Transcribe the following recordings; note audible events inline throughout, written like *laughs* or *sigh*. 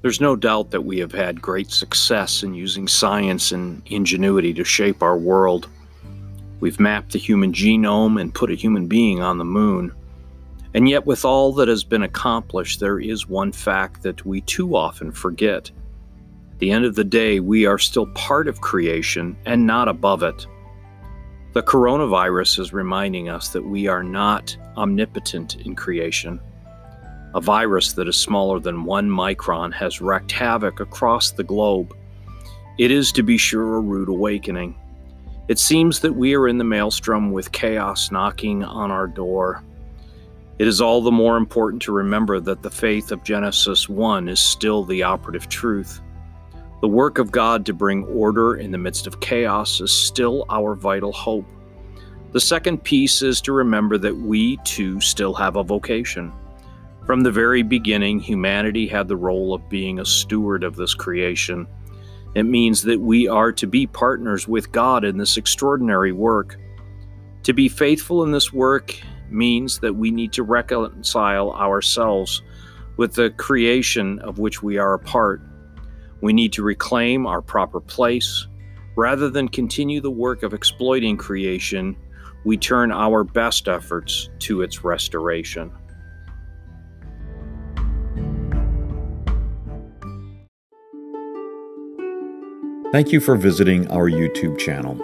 There's no doubt that we have had great success in using science and ingenuity to shape our world. We've mapped the human genome and put a human being on the moon. And yet, with all that has been accomplished, there is one fact that we too often forget. At the end of the day, we are still part of creation and not above it. The coronavirus is reminding us that we are not omnipotent in creation. A virus that is smaller than one micron has wreaked havoc across the globe. It is, to be sure, a rude awakening. It seems that we are in the maelstrom with chaos knocking on our door. It is all the more important to remember that the faith of Genesis 1 is still the operative truth. The work of God to bring order in the midst of chaos is still our vital hope. The second piece is to remember that we too still have a vocation. From the very beginning, humanity had the role of being a steward of this creation. It means that we are to be partners with God in this extraordinary work. To be faithful in this work means that we need to reconcile ourselves with the creation of which we are a part. We need to reclaim our proper place. Rather than continue the work of exploiting creation, we turn our best efforts to its restoration. Thank you for visiting our YouTube channel.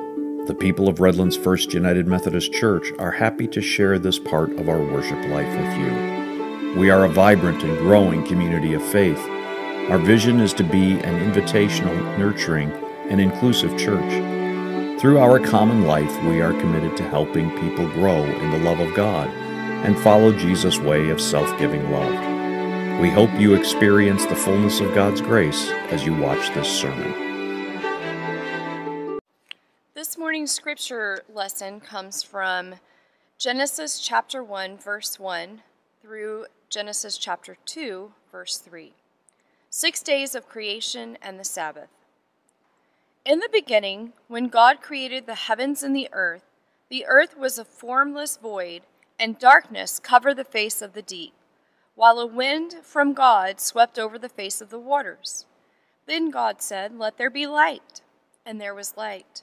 The people of Redlands First United Methodist Church are happy to share this part of our worship life with you. We are a vibrant and growing community of faith. Our vision is to be an invitational, nurturing, and inclusive church. Through our common life, we are committed to helping people grow in the love of God and follow Jesus' way of self giving love. We hope you experience the fullness of God's grace as you watch this sermon. Morning's scripture lesson comes from Genesis chapter 1, verse 1 through Genesis chapter 2, verse 3. Six days of creation and the Sabbath. In the beginning, when God created the heavens and the earth, the earth was a formless void, and darkness covered the face of the deep, while a wind from God swept over the face of the waters. Then God said, Let there be light, and there was light.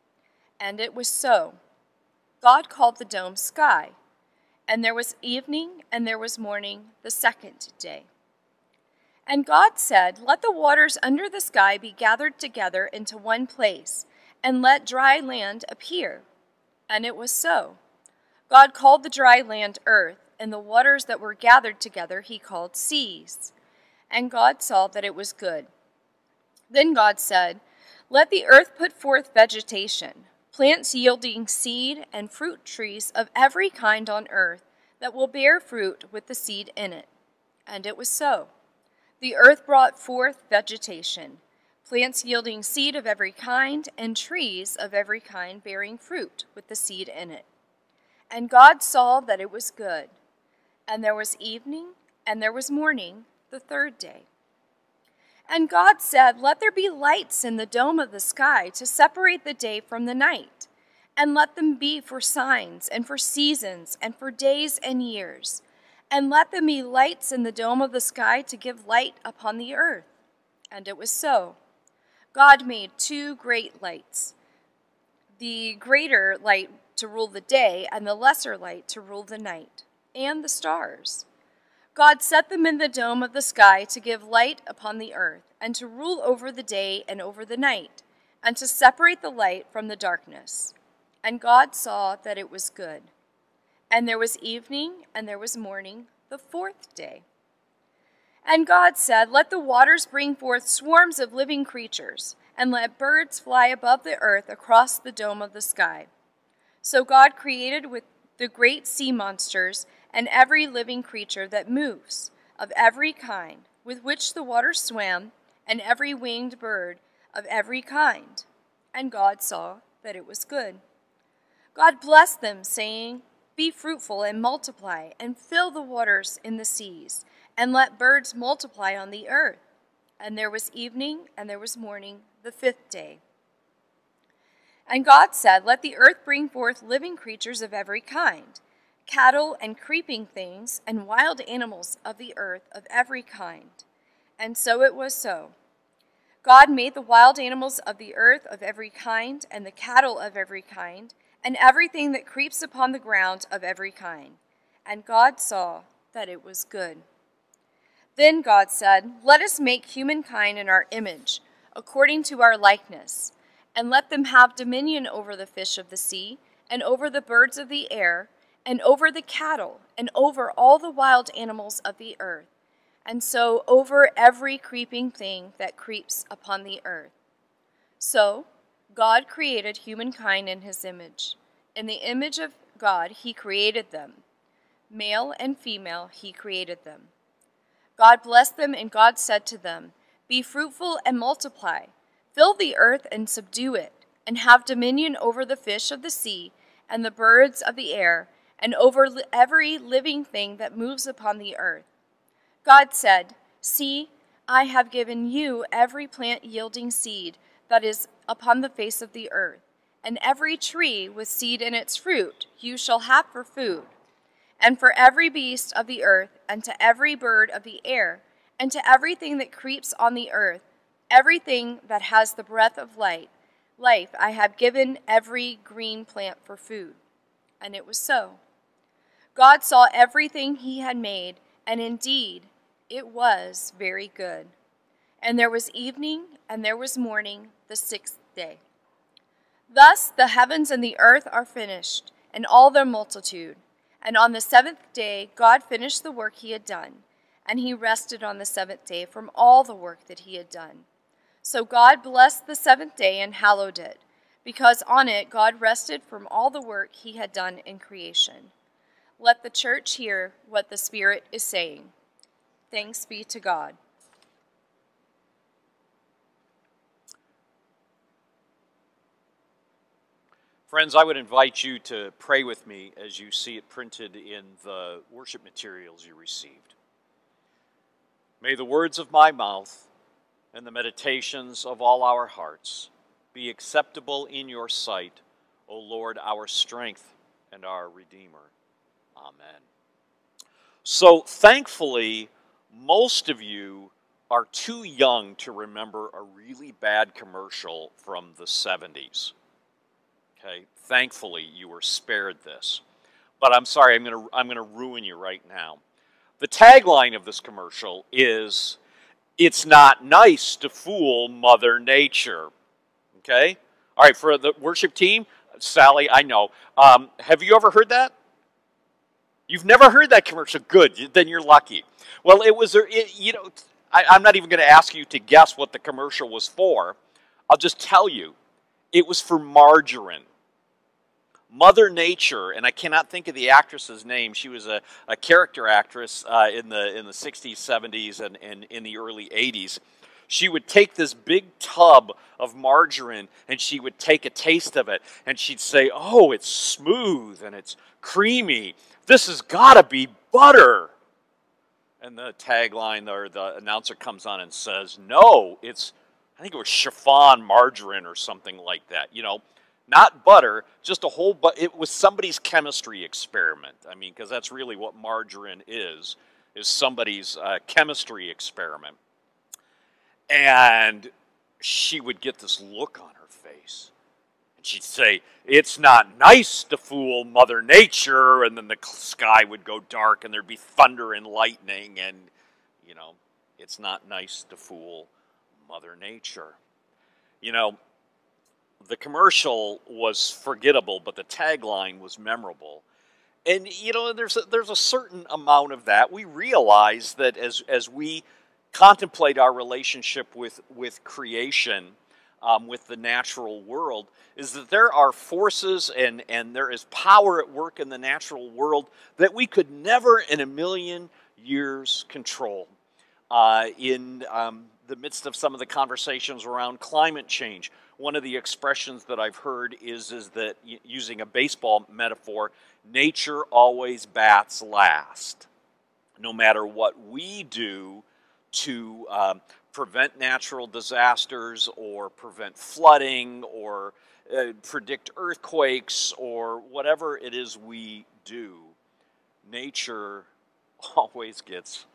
And it was so. God called the dome sky. And there was evening and there was morning the second day. And God said, Let the waters under the sky be gathered together into one place, and let dry land appear. And it was so. God called the dry land earth, and the waters that were gathered together he called seas. And God saw that it was good. Then God said, Let the earth put forth vegetation plants yielding seed, and fruit trees of every kind on earth that will bear fruit with the seed in it. And it was so. The earth brought forth vegetation, plants yielding seed of every kind, and trees of every kind bearing fruit with the seed in it. And God saw that it was good. And there was evening, and there was morning, the third day. And God said, Let there be lights in the dome of the sky to separate the day from the night, and let them be for signs and for seasons and for days and years. And let them be lights in the dome of the sky to give light upon the earth. And it was so. God made two great lights the greater light to rule the day, and the lesser light to rule the night, and the stars. God set them in the dome of the sky to give light upon the earth, and to rule over the day and over the night, and to separate the light from the darkness. And God saw that it was good. And there was evening, and there was morning, the fourth day. And God said, Let the waters bring forth swarms of living creatures, and let birds fly above the earth across the dome of the sky. So God created with the great sea monsters and every living creature that moves, of every kind, with which the waters swam, and every winged bird of every kind. And God saw that it was good. God blessed them, saying, Be fruitful and multiply, and fill the waters in the seas, and let birds multiply on the earth. And there was evening, and there was morning, the fifth day. And God said, Let the earth bring forth living creatures of every kind, cattle and creeping things, and wild animals of the earth of every kind. And so it was so. God made the wild animals of the earth of every kind, and the cattle of every kind, and everything that creeps upon the ground of every kind. And God saw that it was good. Then God said, Let us make humankind in our image, according to our likeness and let them have dominion over the fish of the sea, and over the birds of the air, and over the cattle, and over all the wild animals of the earth, and so over every creeping thing that creeps upon the earth. So God created humankind in his image. In the image of God he created them. Male and female he created them. God blessed them, and God said to them, Be fruitful and multiply Fill the earth and subdue it, and have dominion over the fish of the sea, and the birds of the air, and over every living thing that moves upon the earth. God said, See, I have given you every plant yielding seed that is upon the face of the earth, and every tree with seed in its fruit you shall have for food. And for every beast of the earth, and to every bird of the air, and to everything that creeps on the earth, everything that has the breath of light, life I have given every green plant for food. And it was so. God saw everything he had made, and indeed it was very good. And there was evening, and there was morning, the sixth day. Thus the heavens and the earth are finished, and all their multitude. And on the seventh day God finished the work he had done, and he rested on the seventh day from all the work that he had done. So God blessed the seventh day and hallowed it, because on it God rested from all the work he had done in creation. Let the church hear what the Spirit is saying. Thanks be to God. Friends, I would invite you to pray with me as you see it printed in the worship materials you received. May the words of my mouth and the meditations of all our hearts be acceptable in your sight, O Lord, our strength and our Redeemer. Amen. So, thankfully, most of you are too young to remember a really bad commercial from the 70s. Okay, thankfully, you were spared this. But I'm sorry, I'm going to I'm going to ruin you right now. The tagline of this commercial is it's not nice to fool Mother Nature. Okay? All right, for the worship team, Sally, I know. Um, have you ever heard that? You've never heard that commercial? Good, then you're lucky. Well, it was, it, you know, I, I'm not even going to ask you to guess what the commercial was for. I'll just tell you, it was for margarine. Mother Nature, and I cannot think of the actress's name. She was a, a character actress uh, in the in the 60s, 70s, and, and in the early 80s. She would take this big tub of margarine and she would take a taste of it and she'd say, "Oh, it's smooth and it's creamy. This has got to be butter." And the tagline or the announcer comes on and says, "No, it's I think it was chiffon margarine or something like that." You know not butter, just a whole, but it was somebody's chemistry experiment. I mean, because that's really what margarine is, is somebody's uh, chemistry experiment. And she would get this look on her face. She'd say, It's not nice to fool Mother Nature. And then the sky would go dark and there'd be thunder and lightning. And, you know, it's not nice to fool Mother Nature. You know, the commercial was forgettable, but the tagline was memorable. And you know, there's a, there's a certain amount of that. We realize that as as we contemplate our relationship with with creation, um, with the natural world, is that there are forces and and there is power at work in the natural world that we could never in a million years control. Uh, in um, the midst of some of the conversations around climate change. One of the expressions that I've heard is, is that, using a baseball metaphor, nature always bats last. No matter what we do to um, prevent natural disasters or prevent flooding or uh, predict earthquakes or whatever it is we do, nature *laughs* always gets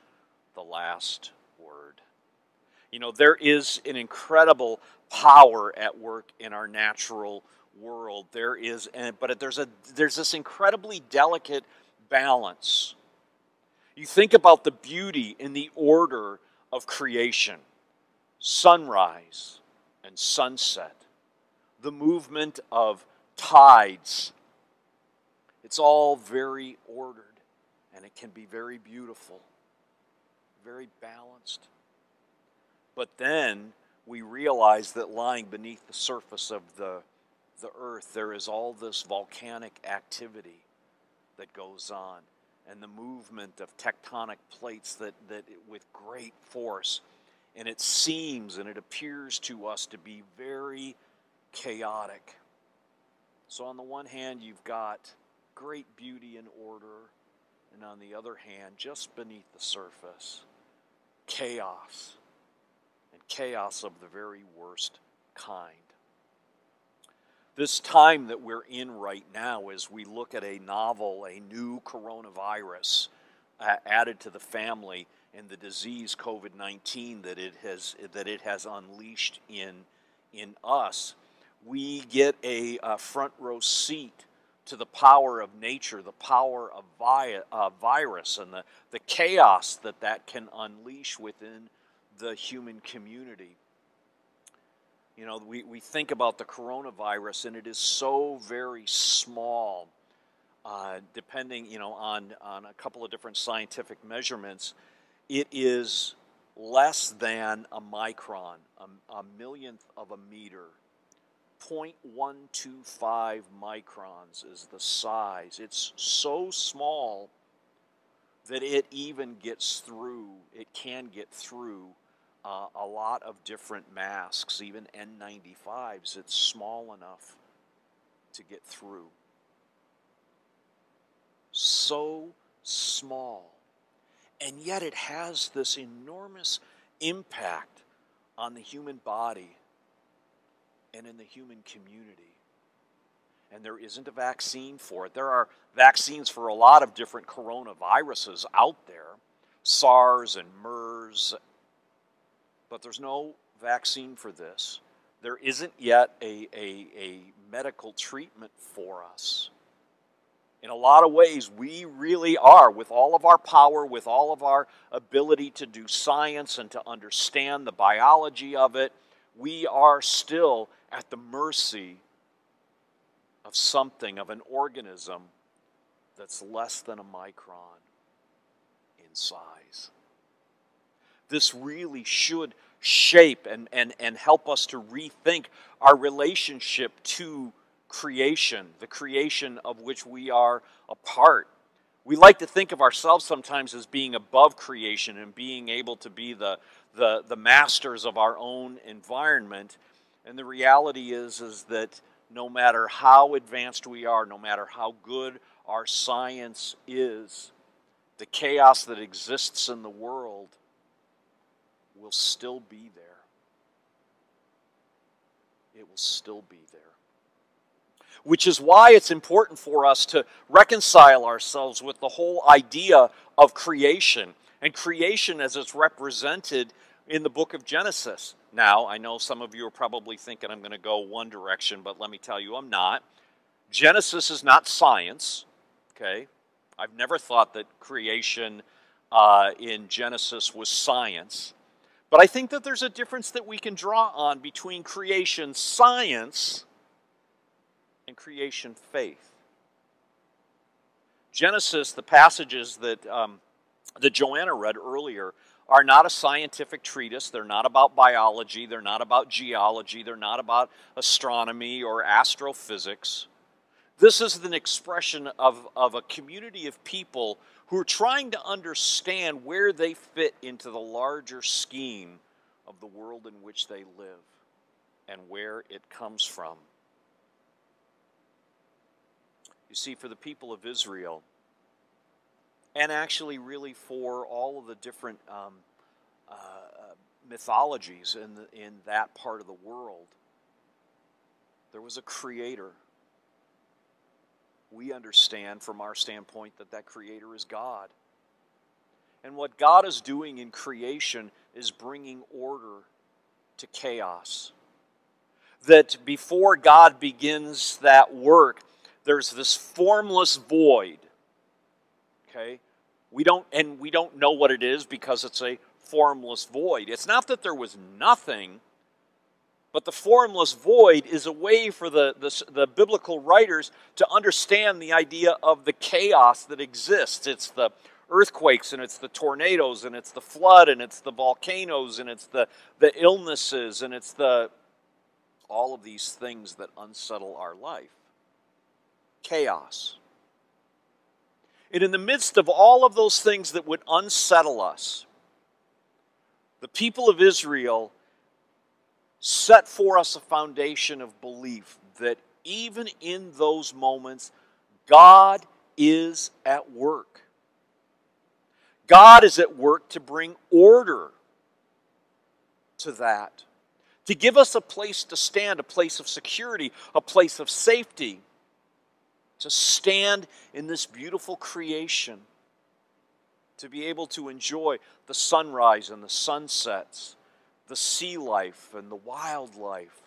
the last word. You know, there is an incredible power at work in our natural world. There is, but there's a there's this incredibly delicate balance. You think about the beauty and the order of creation, sunrise and sunset, the movement of tides. It's all very ordered and it can be very beautiful, very balanced. But then we realize that lying beneath the surface of the, the earth, there is all this volcanic activity that goes on and the movement of tectonic plates that, that with great force. And it seems and it appears to us to be very chaotic. So, on the one hand, you've got great beauty and order, and on the other hand, just beneath the surface, chaos and chaos of the very worst kind. This time that we're in right now, as we look at a novel, a new coronavirus uh, added to the family, and the disease COVID nineteen that it has that it has unleashed in in us, we get a, a front row seat to the power of nature, the power of vi- uh, virus, and the, the chaos that that can unleash within the human community. You know, we, we think about the coronavirus, and it is so very small, uh, depending, you know, on, on a couple of different scientific measurements. It is less than a micron, a, a millionth of a meter. 0.125 microns is the size. It's so small that it even gets through, it can get through uh, a lot of different masks, even N95s. It's small enough to get through. So small. And yet it has this enormous impact on the human body and in the human community. And there isn't a vaccine for it. There are vaccines for a lot of different coronaviruses out there SARS and MERS but there's no vaccine for this. There isn't yet a, a, a medical treatment for us. In a lot of ways, we really are, with all of our power, with all of our ability to do science and to understand the biology of it, we are still at the mercy of something, of an organism that's less than a micron in size this really should shape and, and, and help us to rethink our relationship to creation, the creation of which we are a part. We like to think of ourselves sometimes as being above creation and being able to be the, the, the masters of our own environment. And the reality is, is that no matter how advanced we are, no matter how good our science is, the chaos that exists in the world will still be there. It will still be there. Which is why it's important for us to reconcile ourselves with the whole idea of creation and creation as it's represented in the book of Genesis. Now, I know some of you are probably thinking I'm going to go one direction, but let me tell you I'm not. Genesis is not science, okay? I've never thought that creation uh, in Genesis was science. But I think that there's a difference that we can draw on between creation science and creation faith. Genesis, the passages that, um, that Joanna read earlier, are not a scientific treatise. They're not about biology. They're not about geology. They're not about astronomy or astrophysics. This is an expression of, of a community of people who are trying to understand where they fit into the larger scheme of the world in which they live and where it comes from. You see, for the people of Israel, and actually, really, for all of the different um, uh, mythologies in, the, in that part of the world, there was a creator. We understand from our standpoint that that creator is God. And what God is doing in creation is bringing order to chaos. That before God begins that work, there's this formless void. Okay? We don't and we don't know what it is because it's a formless void. It's not that there was nothing, but the formless void is a way for the, the, the, biblical writers to understand the idea of the chaos that exists. It's the earthquakes, and it's the tornadoes, and it's the flood, and it's the volcanoes, and it's the, the illnesses, and it's the all of these things that unsettle our life. Chaos. And in the midst of all of those things that would unsettle us, the people of Israel set for us a foundation of belief that even in those moments, God is at work. God is at work to bring order to that, to give us a place to stand, a place of security, a place of safety, to stand in this beautiful creation to be able to enjoy the sunrise and the sunsets, the sea life and the wildlife,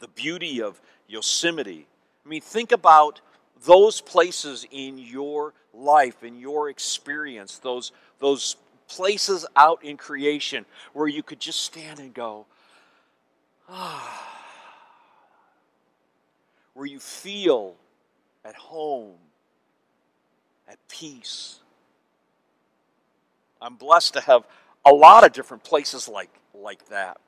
the beauty of Yosemite. I mean, think about those places in your life, in your experience, those, those places out in creation where you could just stand and go, ah, *sighs* where you feel at home, at peace I'm blessed to have a lot of different places like like that.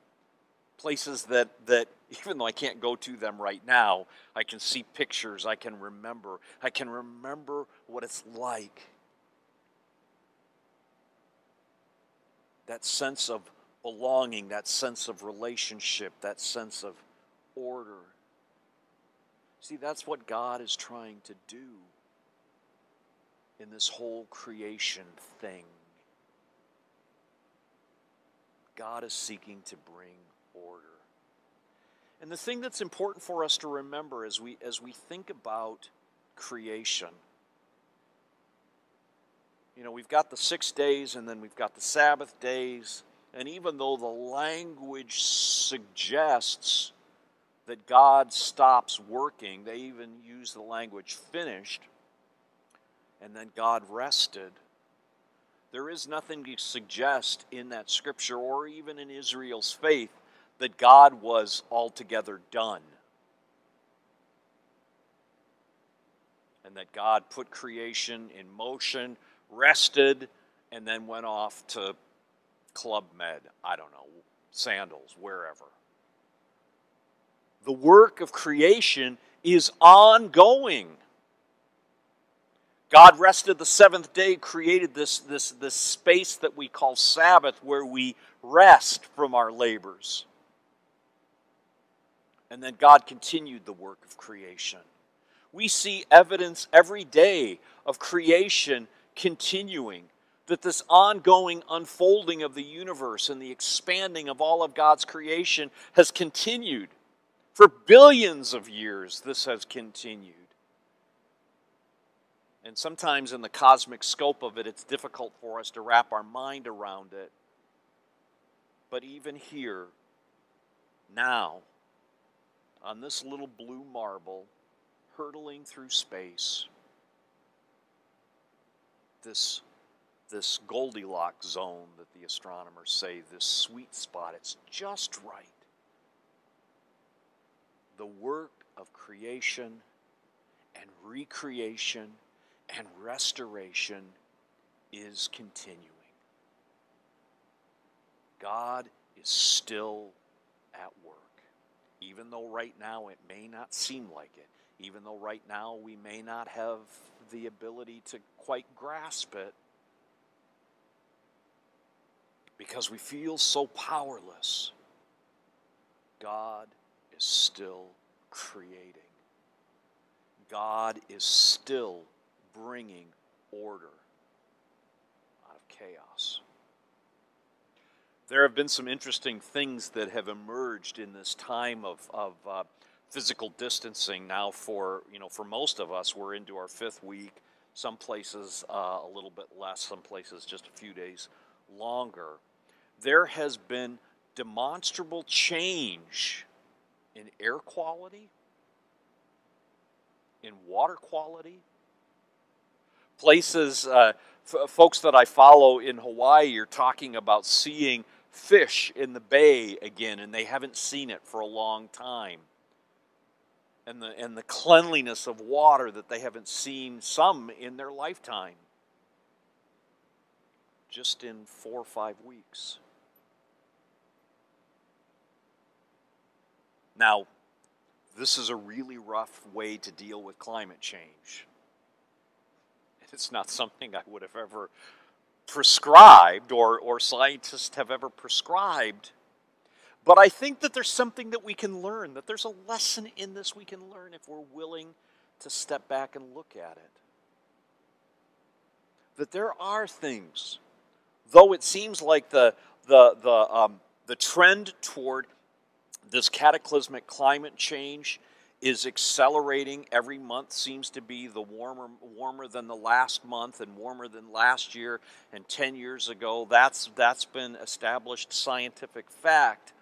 Places that that *laughs* even though I can't go to them right now, I can see pictures, I can remember. I can remember what it's like. That sense of belonging, that sense of relationship, that sense of order. See, that's what God is trying to do in this whole creation thing. God is seeking to bring order. And the thing that's important for us to remember as we, as we think about creation, you know, we've got the six days and then we've got the Sabbath days. And even though the language suggests that God stops working, they even use the language finished, and then God rested. There is nothing to suggest in that scripture or even in Israel's faith that God was altogether done. And that God put creation in motion, rested, and then went off to Club Med, I don't know, sandals, wherever. The work of creation is ongoing. God rested the seventh day, created this, this, this space that we call Sabbath, where we rest from our labors. And then God continued the work of creation. We see evidence every day of creation continuing, that this ongoing unfolding of the universe and the expanding of all of God's creation has continued. For billions of years, this has continued. And sometimes, in the cosmic scope of it, it's difficult for us to wrap our mind around it. But even here, now, on this little blue marble, hurtling through space, this, this Goldilocks zone that the astronomers say, this sweet spot, it's just right. The work of creation and recreation and restoration is continuing. God is still at work. Even though right now it may not seem like it, even though right now we may not have the ability to quite grasp it, because we feel so powerless, God is still creating. God is still bringing order out of chaos. There have been some interesting things that have emerged in this time of, of uh, physical distancing now for, you know, for most of us, we're into our fifth week. Some places uh, a little bit less, some places just a few days longer. There has been demonstrable change in air quality, in water quality. Places, uh, f- folks that I follow in Hawaii are talking about seeing fish in the bay again, and they haven't seen it for a long time. And the, and the cleanliness of water that they haven't seen some in their lifetime. Just in four or five weeks. Now, this is a really rough way to deal with climate change. It's not something I would have ever prescribed or, or scientists have ever prescribed. But I think that there's something that we can learn, that there's a lesson in this we can learn if we're willing to step back and look at it. That there are things, though it seems like the, the, the, um, the trend toward this cataclysmic climate change is accelerating. Every month seems to be the warmer warmer than the last month and warmer than last year and 10 years ago. That's that's been established scientific fact.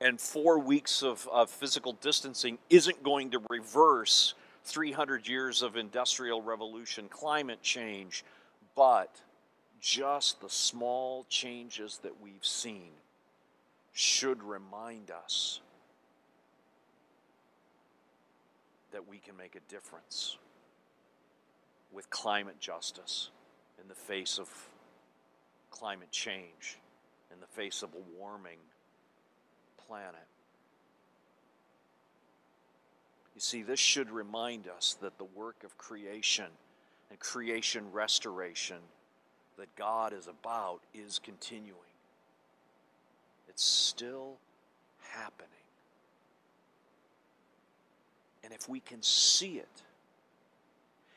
And four weeks of, of physical distancing isn't going to reverse 300 years of industrial revolution climate change but just the small changes that we've seen should remind us that we can make a difference with climate justice in the face of climate change, in the face of a warming planet. You see, this should remind us that the work of creation and creation restoration that God is about is continuing. It's still happening. And if we can see it,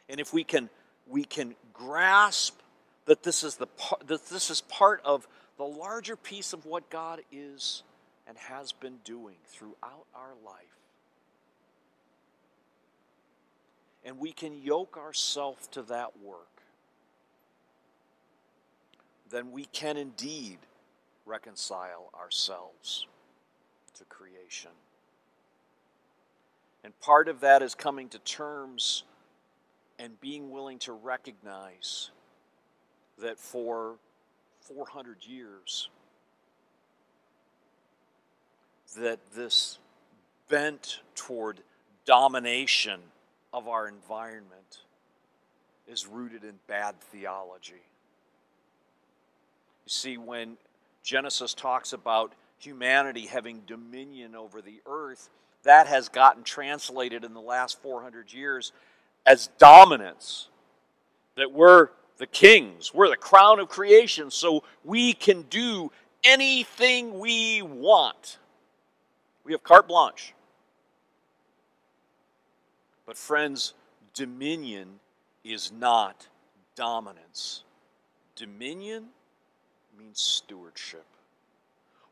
and if we can we can grasp that this is the that this is part of the larger piece of what God is and has been doing throughout our life. And we can yoke ourselves to that work. Then we can indeed reconcile ourselves to creation. And part of that is coming to terms and being willing to recognize that for 400 years, that this bent toward domination of our environment is rooted in bad theology. You see, when Genesis talks about humanity having dominion over the earth, that has gotten translated in the last 400 years as dominance. That we're the kings, we're the crown of creation, so we can do anything we want. We have carte blanche. But, friends, dominion is not dominance. Dominion means stewardship.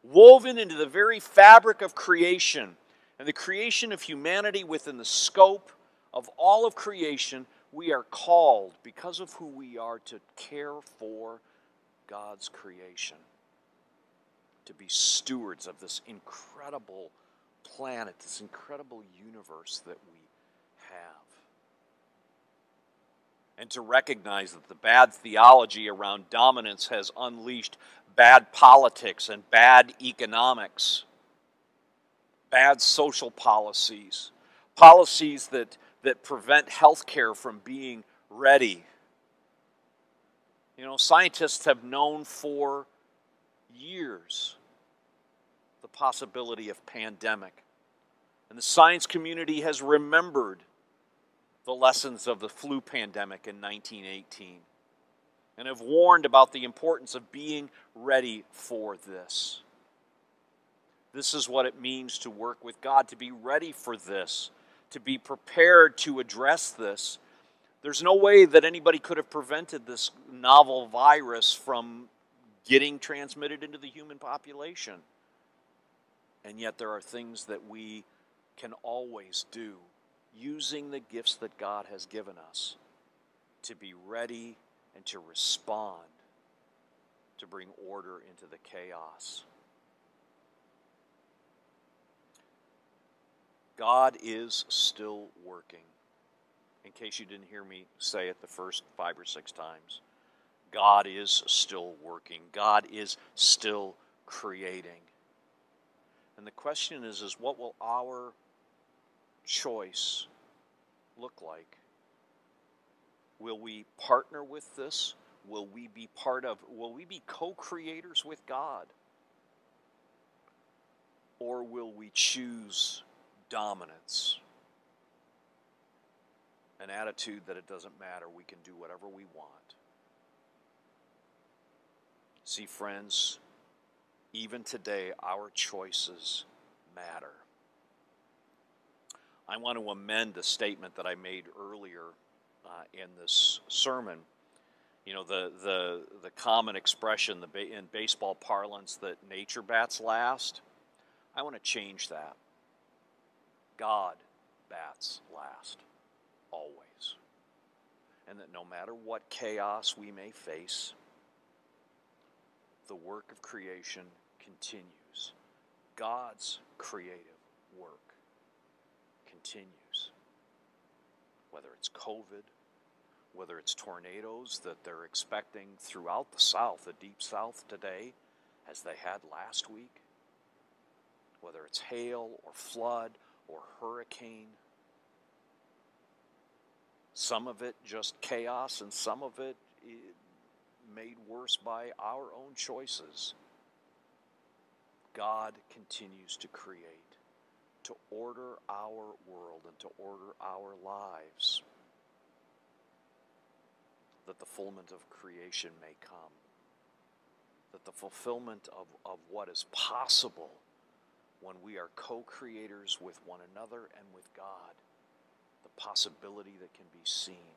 Woven into the very fabric of creation and the creation of humanity within the scope of all of creation, we are called, because of who we are, to care for God's creation, to be stewards of this incredible planet, this incredible universe that we have. And to recognize that the bad theology around dominance has unleashed bad politics and bad economics bad social policies, policies that, that prevent health care from being ready. You know, scientists have known for years the possibility of pandemic. And the science community has remembered the lessons of the flu pandemic in 1918. and have warned about the importance of being ready for this. This is what it means to work with God, to be ready for this, to be prepared to address this. There's no way that anybody could have prevented this novel virus from getting transmitted into the human population. And yet, there are things that we can always do using the gifts that God has given us to be ready and to respond to bring order into the chaos. God is still working. In case you didn't hear me say it the first five or six times, God is still working. God is still creating. And the question is, is what will our choice look like? Will we partner with this? Will we be part of, will we be co creators with God? Or will we choose dominance? An attitude that it doesn't matter, we can do whatever we want. See, friends, even today, our choices matter. I want to amend a statement that I made earlier uh, in this sermon. You know, the, the, the common expression the in baseball parlance that nature bats last, I want to change that. God bats last, always. And that no matter what chaos we may face, the work of creation continues. God's creative work continues. Whether it's COVID, whether it's tornadoes that they're expecting throughout the South, the deep South today, as they had last week, whether it's hail or flood or hurricane. Some of it just chaos, and some of it eh, made worse by our own choices. God continues to create, to order our world and to order our lives that the fulfillment of creation may come, that the fulfillment of, of what is possible when we are co creators with one another and with God, the possibility that can be seen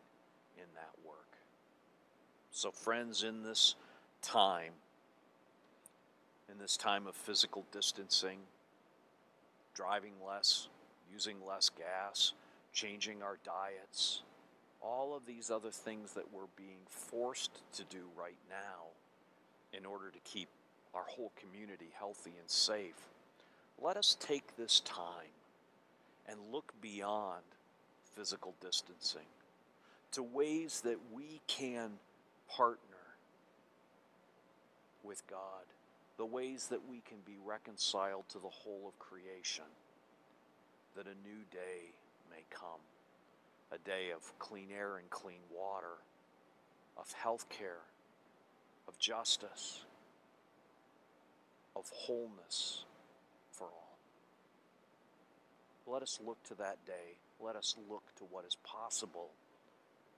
in that work. So, friends, in this time, in this time of physical distancing, driving less, using less gas, changing our diets, all of these other things that we're being forced to do right now in order to keep our whole community healthy and safe, let us take this time and look beyond physical distancing to ways that we can partner with God, the ways that we can be reconciled to the whole of creation, that a new day may come a day of clean air and clean water, of health care, of justice, of wholeness. Let us look to that day. Let us look to what is possible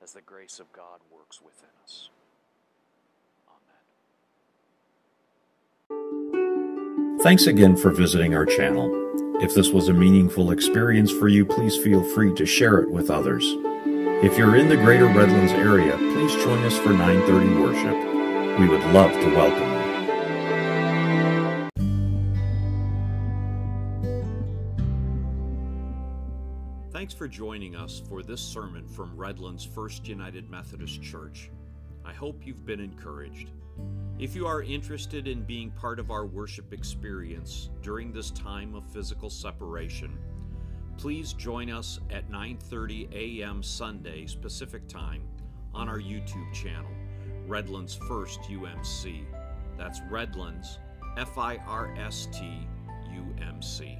as the grace of God works within us. Amen. Thanks again for visiting our channel. If this was a meaningful experience for you, please feel free to share it with others. If you're in the greater Redlands area, please join us for 930 worship. We would love to welcome you. For joining us for this sermon from Redlands First United Methodist Church. I hope you've been encouraged. If you are interested in being part of our worship experience during this time of physical separation, please join us at 9:30 a.m. Sunday Pacific Time on our YouTube channel, Redlands First UMC. That's Redlands F I R S T U M C.